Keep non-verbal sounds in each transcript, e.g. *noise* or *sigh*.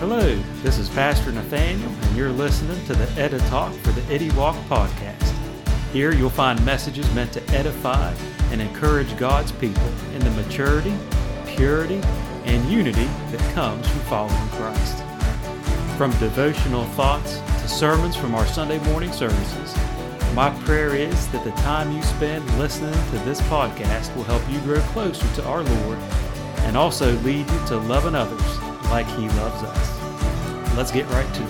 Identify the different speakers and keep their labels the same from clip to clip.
Speaker 1: Hello, this is Pastor Nathaniel, and you're listening to the Edda Talk for the Eddie Walk podcast. Here you'll find messages meant to edify and encourage God's people in the maturity, purity, and unity that comes from following Christ. From devotional thoughts to sermons from our Sunday morning services, my prayer is that the time you spend listening to this podcast will help you grow closer to our Lord and also lead you to loving others like He loves us. Let's get right to it.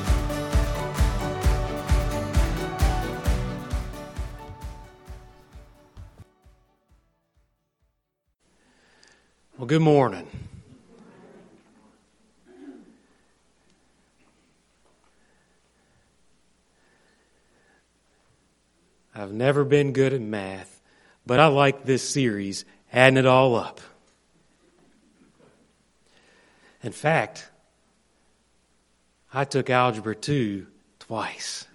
Speaker 2: Well, good morning. I've never been good at math, but I like this series, adding it all up. In fact, I took Algebra 2 twice.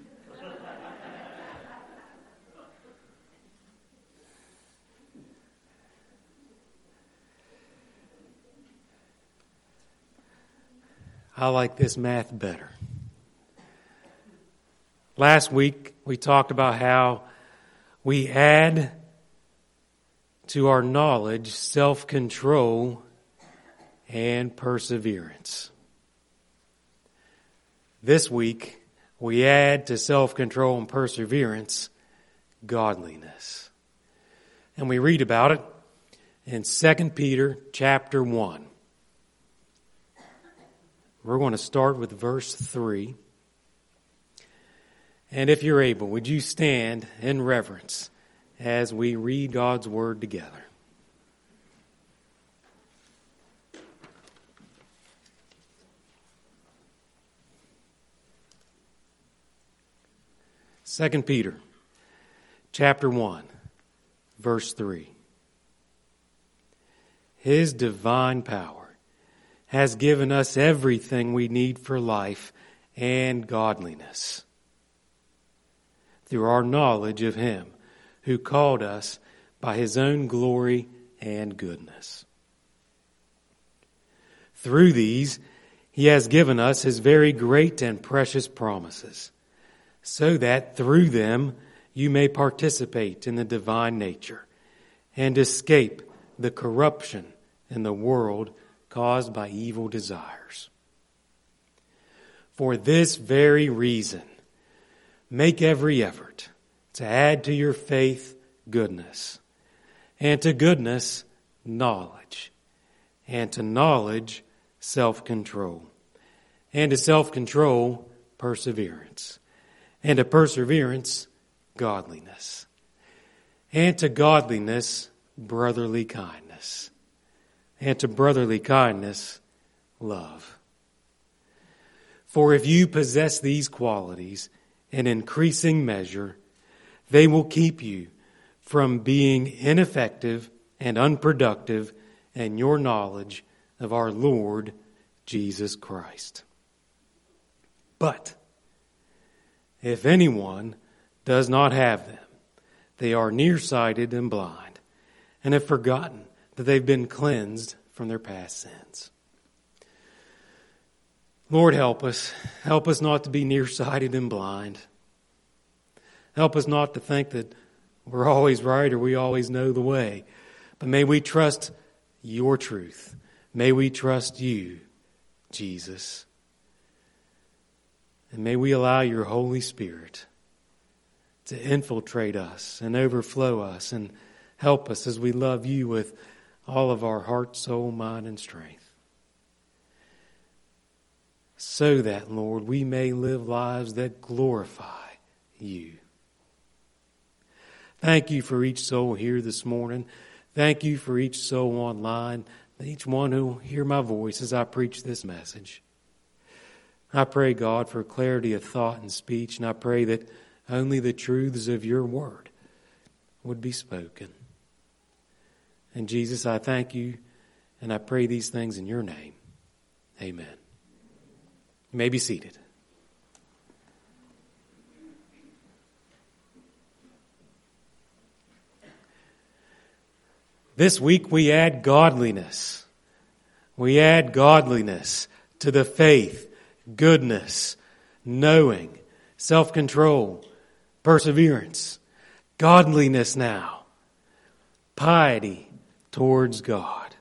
Speaker 2: I like this math better. Last week, we talked about how we add to our knowledge self control and perseverance. This week, we add to self control and perseverance godliness. And we read about it in 2 Peter chapter 1. We're going to start with verse 3. And if you're able, would you stand in reverence as we read God's word together? Second Peter chapter 1 verse 3 His divine power has given us everything we need for life and godliness through our knowledge of Him who called us by His own glory and goodness. Through these, He has given us His very great and precious promises, so that through them you may participate in the divine nature and escape the corruption in the world caused by evil desires. For this very reason, Make every effort to add to your faith goodness, and to goodness, knowledge, and to knowledge, self control, and to self control, perseverance, and to perseverance, godliness, and to godliness, brotherly kindness, and to brotherly kindness, love. For if you possess these qualities, in increasing measure, they will keep you from being ineffective and unproductive in your knowledge of our Lord Jesus Christ. But if anyone does not have them, they are nearsighted and blind, and have forgotten that they've been cleansed from their past sins. Lord, help us. Help us not to be nearsighted and blind. Help us not to think that we're always right or we always know the way. But may we trust your truth. May we trust you, Jesus. And may we allow your Holy Spirit to infiltrate us and overflow us and help us as we love you with all of our heart, soul, mind, and strength so that, Lord, we may live lives that glorify you. Thank you for each soul here this morning. Thank you for each soul online, each one who will hear my voice as I preach this message. I pray, God, for clarity of thought and speech, and I pray that only the truths of your word would be spoken. And Jesus, I thank you, and I pray these things in your name. Amen. You may be seated. This week we add godliness. We add godliness to the faith goodness, knowing, self control, perseverance, godliness now, piety towards God.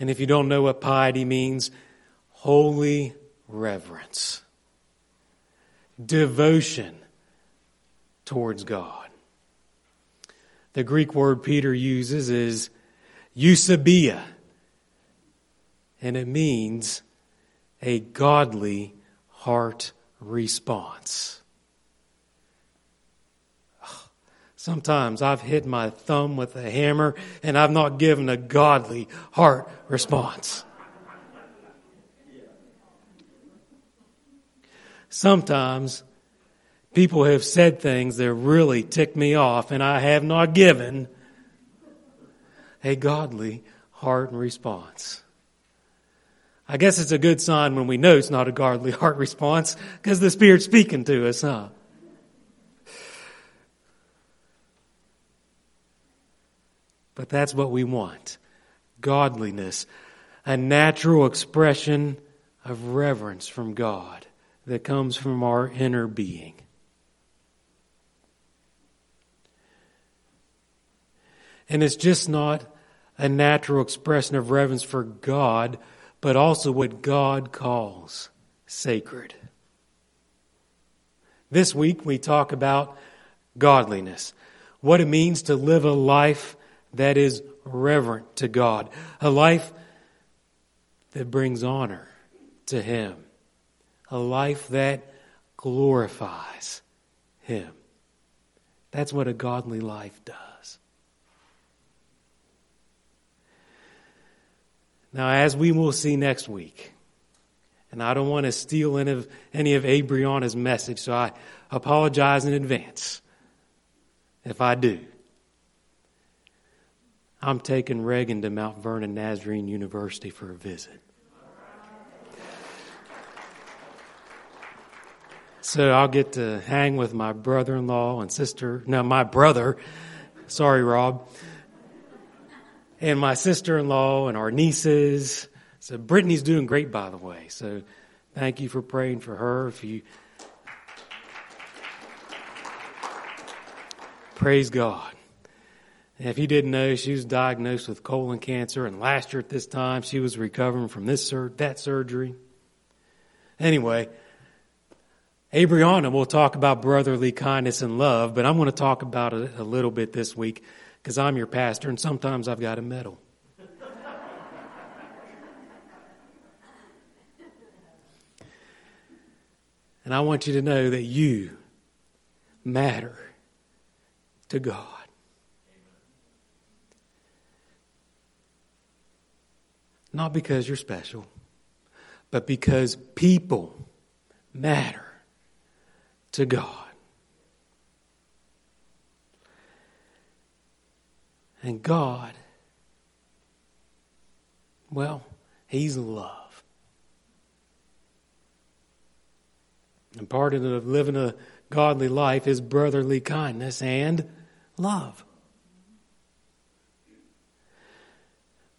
Speaker 2: And if you don't know what piety means, holy reverence, devotion towards God. The Greek word Peter uses is eusebeia, and it means a godly heart response. Sometimes I've hit my thumb with a hammer and I've not given a godly heart response. Sometimes people have said things that really tick me off and I have not given a godly heart response. I guess it's a good sign when we know it's not a godly *laughs* heart response because the Spirit's speaking to us, huh? But that's what we want godliness, a natural expression of reverence from God that comes from our inner being. And it's just not a natural expression of reverence for God, but also what God calls sacred. This week we talk about godliness, what it means to live a life that is reverent to God, a life that brings honor to Him, a life that glorifies Him. That's what a godly life does. Now, as we will see next week, and I don't want to steal any of, any of Abriana's message, so I apologize in advance if I do. I'm taking Reagan to Mount Vernon Nazarene University for a visit. So I'll get to hang with my brother in law and sister, no, my brother, sorry, Rob, and my sister in law and our nieces. So Brittany's doing great, by the way. So thank you for praying for her. If you praise God. If you didn't know, she was diagnosed with colon cancer, and last year at this time, she was recovering from this sur- that surgery. Anyway, Abriana will talk about brotherly kindness and love, but I'm going to talk about it a little bit this week because I'm your pastor, and sometimes I've got to meddle. and I want you to know that you matter to God. Not because you're special, but because people matter to God. And God, well, He's love. And part of living a godly life is brotherly kindness and love.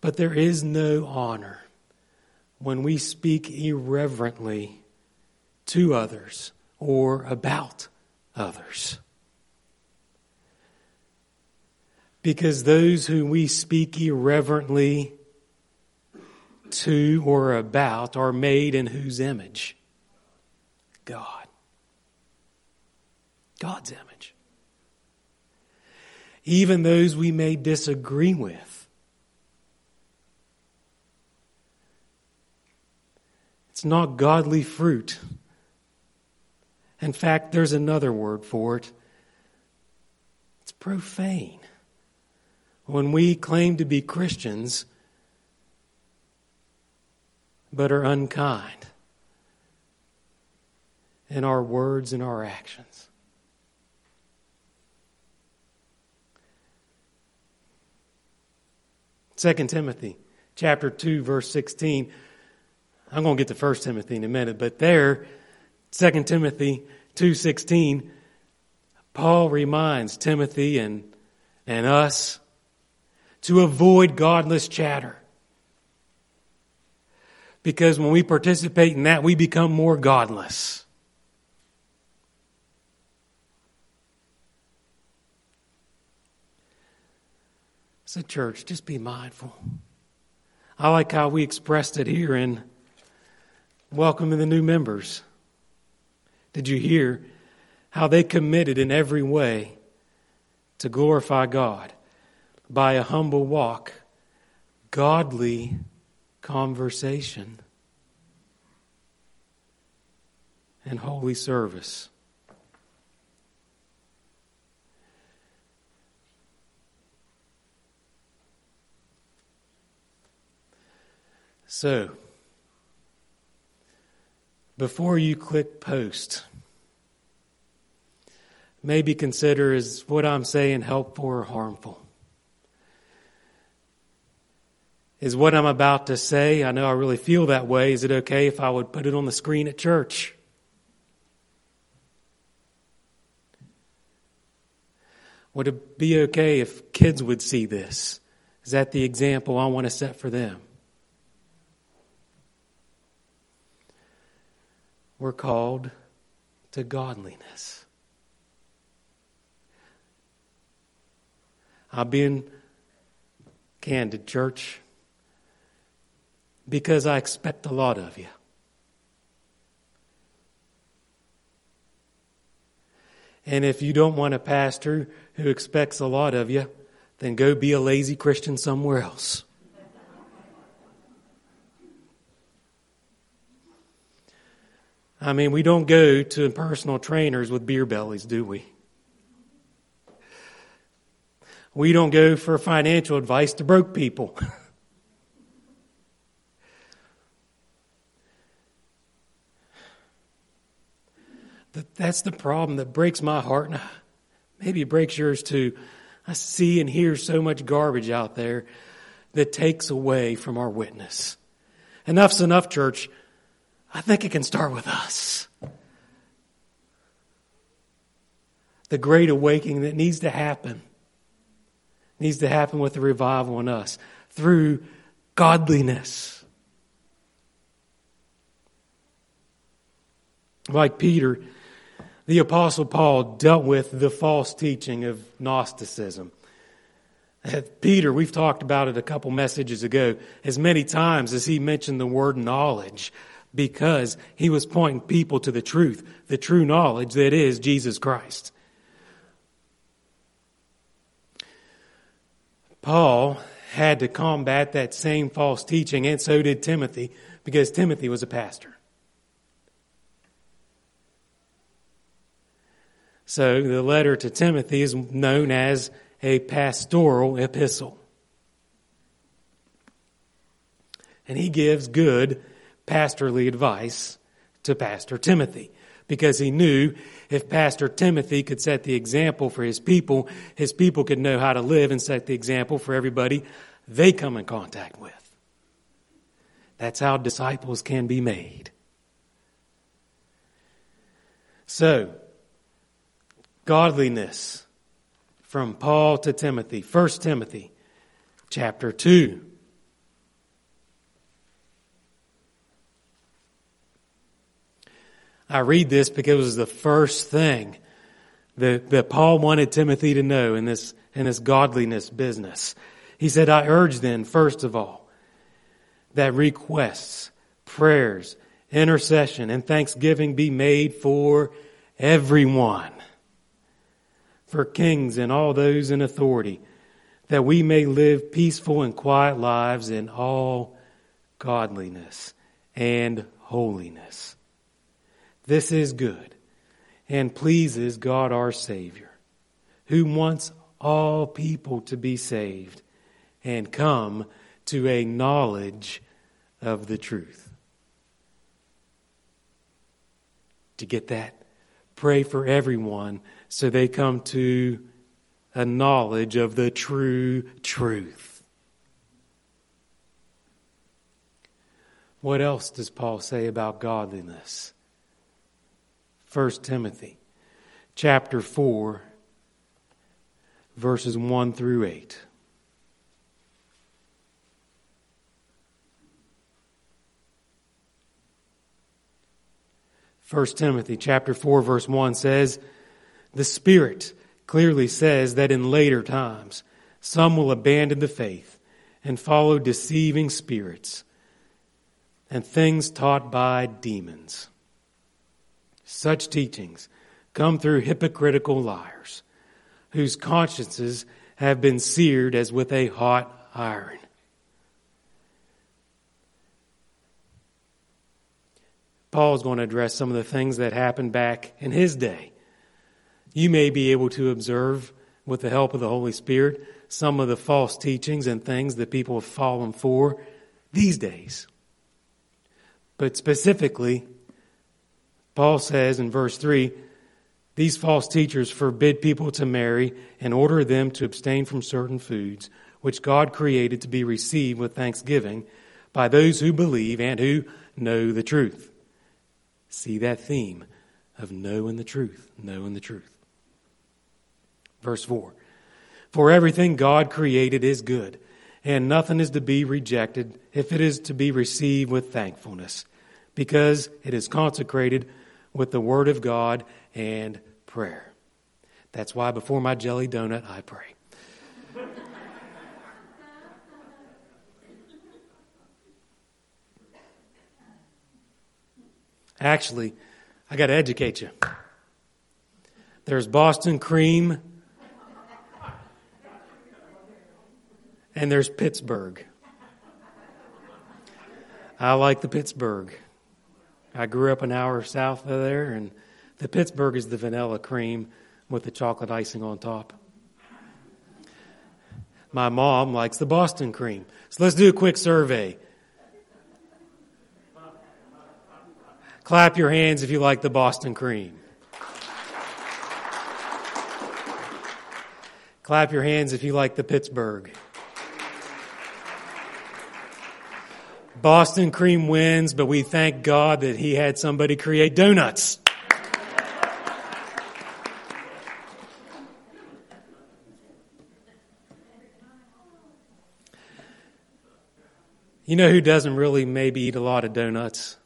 Speaker 2: But there is no honor when we speak irreverently to others or about others. Because those whom we speak irreverently to or about are made in whose image? God. God's image. Even those we may disagree with It's not godly fruit. In fact, there's another word for it. It's profane. When we claim to be Christians, but are unkind in our words and our actions. Second Timothy chapter 2 verse 16 I'm going to get to 1 Timothy in a minute, but there, 2 Timothy 2.16, Paul reminds Timothy and, and us to avoid godless chatter. Because when we participate in that, we become more godless. So, church, just be mindful. I like how we expressed it here in welcoming the new members. Did you hear how they committed in every way to glorify God by a humble walk, godly conversation, and holy service? So, before you click post, maybe consider is what I'm saying helpful or harmful? Is what I'm about to say, I know I really feel that way. Is it okay if I would put it on the screen at church? Would it be okay if kids would see this? Is that the example I want to set for them? We're called to godliness. I've been candid, church, because I expect a lot of you. And if you don't want a pastor who expects a lot of you, then go be a lazy Christian somewhere else. I mean, we don't go to personal trainers with beer bellies, do we? We don't go for financial advice to broke people. *laughs* That's the problem that breaks my heart, and maybe it breaks yours too. I see and hear so much garbage out there that takes away from our witness. Enough's enough, church. I think it can start with us. The great awakening that needs to happen needs to happen with the revival in us through godliness. Like Peter, the Apostle Paul dealt with the false teaching of Gnosticism. Uh, Peter, we've talked about it a couple messages ago, as many times as he mentioned the word knowledge, because he was pointing people to the truth, the true knowledge that is Jesus Christ. Paul had to combat that same false teaching, and so did Timothy, because Timothy was a pastor. So the letter to Timothy is known as a pastoral epistle. And he gives good pastorly advice to Pastor Timothy because he knew if Pastor Timothy could set the example for his people, his people could know how to live and set the example for everybody they come in contact with. That's how disciples can be made. So, godliness from Paul to Timothy, 1 Timothy chapter 2. I read this because it was the first thing that, that Paul wanted Timothy to know in this, in this godliness business. He said, I urge then, first of all, that requests, prayers, intercession, and thanksgiving be made for everyone, for kings and all those in authority, that we may live peaceful and quiet lives in all godliness and holiness. This is good and pleases God our Savior, who wants all people to be saved and come to a knowledge of the truth. To get that, pray for everyone so they come to a knowledge of the true truth. What else does Paul say about godliness? 1 Timothy chapter 4, verses 1 through 8. 1 Timothy chapter 4 verse 1 says, "The Spirit clearly says that in later times some will abandon the faith and follow deceiving spirits and things taught by demons." Such teachings come through hypocritical liars whose consciences have been seared as with a hot iron. Paul is going to address some of the things that happened back in his day. You may be able to observe, with the help of the Holy Spirit, some of the false teachings and things that people have fallen for these days. But specifically, Paul says in verse 3 these false teachers forbid people to marry and order them to abstain from certain foods, which God created to be received with thanksgiving by those who believe and who know the truth. See that theme of knowing the truth, knowing the truth. Verse 4 For everything God created is good, and nothing is to be rejected if it is to be received with thankfulness, because it is consecrated with the Word of God and prayer. That's why before my jelly donut, I pray. Actually, I got to educate you. There's Boston cream, and there's Pittsburgh. I like the Pittsburgh. I grew up an hour south of there, and the Pittsburgh is the vanilla cream with the chocolate icing on top. My mom likes the Boston cream. So let's do a quick survey. Clap your hands if you like the Boston cream. Clap your hands if you like the Pittsburgh. Boston cream wins, but we thank God that he had somebody create donuts. You know who doesn't really maybe eat a lot of donuts?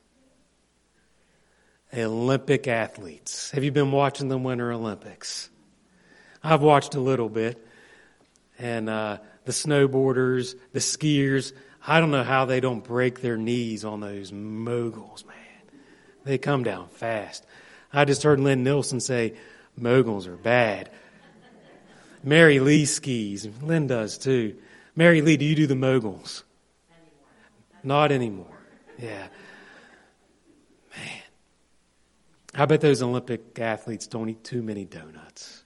Speaker 2: Olympic athletes. Have you been watching the Winter Olympics? I've watched a little bit. And uh, the snowboarders, the skiers, I don't know how they don't break their knees on those moguls, man. They come down fast. I just heard Lynn Nilsson say, moguls are bad. Mary Lee skis. Lynn does too. Mary Lee, do you do the moguls? Not anymore. Yeah. Man. I bet those Olympic athletes don't eat too many donuts.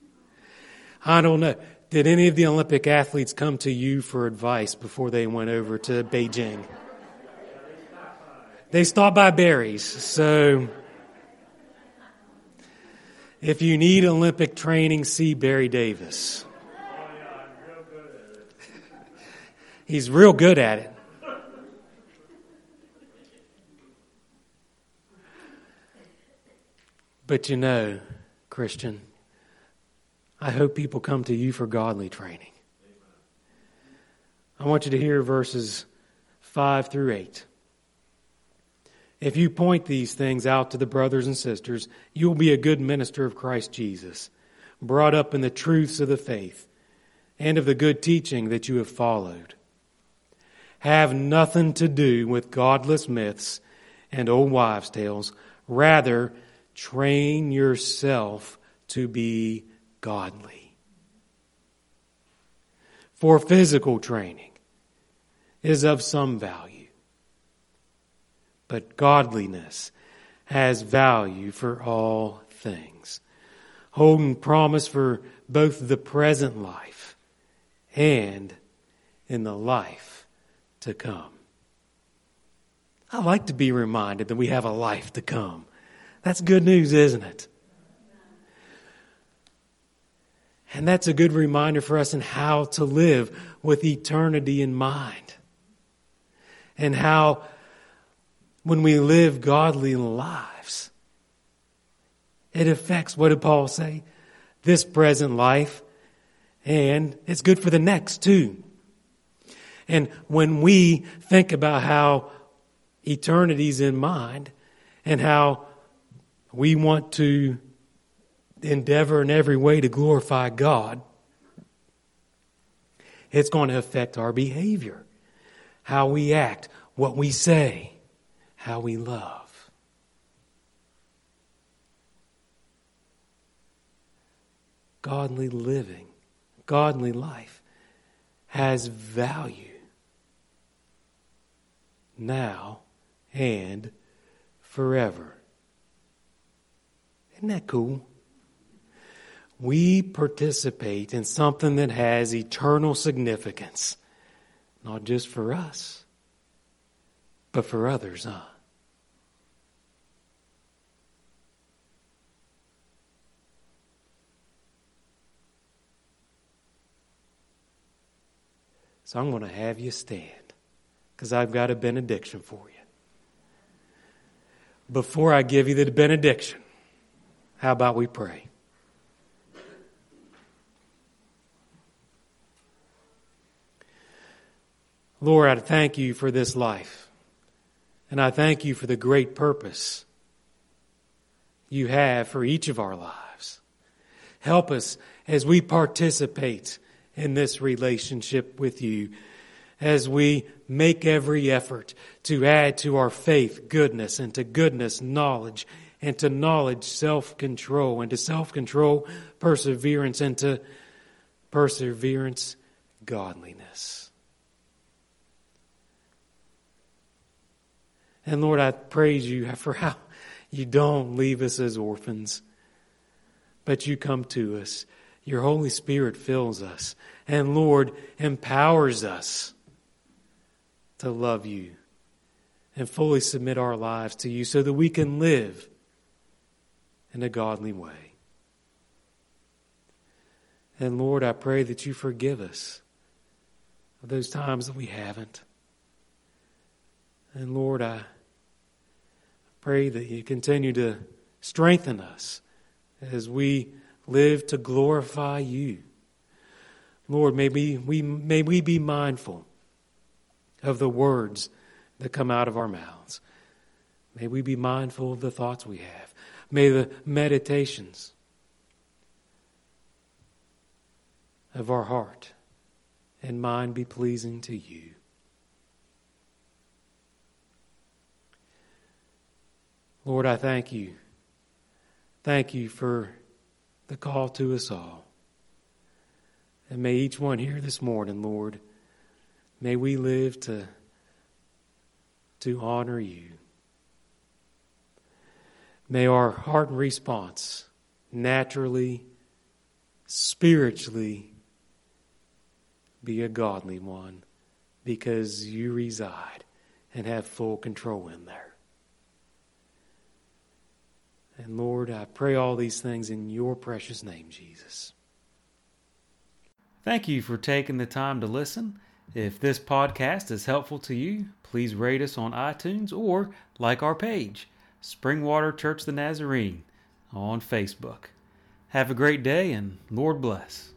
Speaker 2: I don't know. Did any of the Olympic athletes come to you for advice before they went over to Beijing? They stopped by Barry's. So if you need Olympic training, see Barry Davis. He's real good at it. But you know, Christian, I hope people come to you for godly training. I want you to hear verses 5 through 8. If you point these things out to the brothers and sisters, you will be a good minister of Christ Jesus, brought up in the truths of the faith and of the good teaching that you have followed. Have nothing to do with godless myths and old wives' tales. Rather, train yourself to be godly. For physical training is of some value, but godliness has value for all things, holding promise for both the present life and in the life to come. I like to be reminded that we have a life to come. That's good news, isn't it? And that's a good reminder for us in how to live with eternity in mind. And how, when we live godly lives, it affects, what did Paul say? This present life, and it's good for the next too. And when we think about how eternity's in mind and how we want to endeavor in every way to glorify God, it's going to affect our behavior, how we act, what we say, how we love. Godly living, godly life has value now and forever. Isn't that cool? We participate in something that has eternal significance, not just for us, but for others, huh? So I'm going to have you stand because I've got a benediction for you. Before I give you the benediction, how about we pray? Lord, I thank you for this life. And I thank you for the great purpose you have for each of our lives. Help us as we participate in this relationship with you, as we make every effort to add to our faith goodness, and to goodness knowledge, and to knowledge self control, and to self control perseverance, and to perseverance godliness. And Lord, I praise you for how you don't leave us as orphans, but you come to us. Your Holy Spirit fills us. And Lord, empowers us to love you and fully submit our lives to you so that we can live in a godly way. And Lord, I pray that you forgive us of those times that we haven't. And Lord, I pray that you continue to strengthen us as we live to glorify you. Lord, may we, we, may we be mindful of the words that come out of our mouths. May we be mindful of the thoughts we have. May the meditations of our heart and mind be pleasing to you. Lord, I thank you. Thank you for the call to us all. And may each one here this morning, Lord, may we live to, to honor you. May our heart and response naturally, spiritually, be a godly one because you reside and have full control in there. And Lord, I pray all these things in your precious name, Jesus.
Speaker 1: Thank you for taking the time to listen. If this podcast is helpful to you, please rate us on iTunes or like our page, Springwater Church the Nazarene, on Facebook. Have a great day and Lord bless.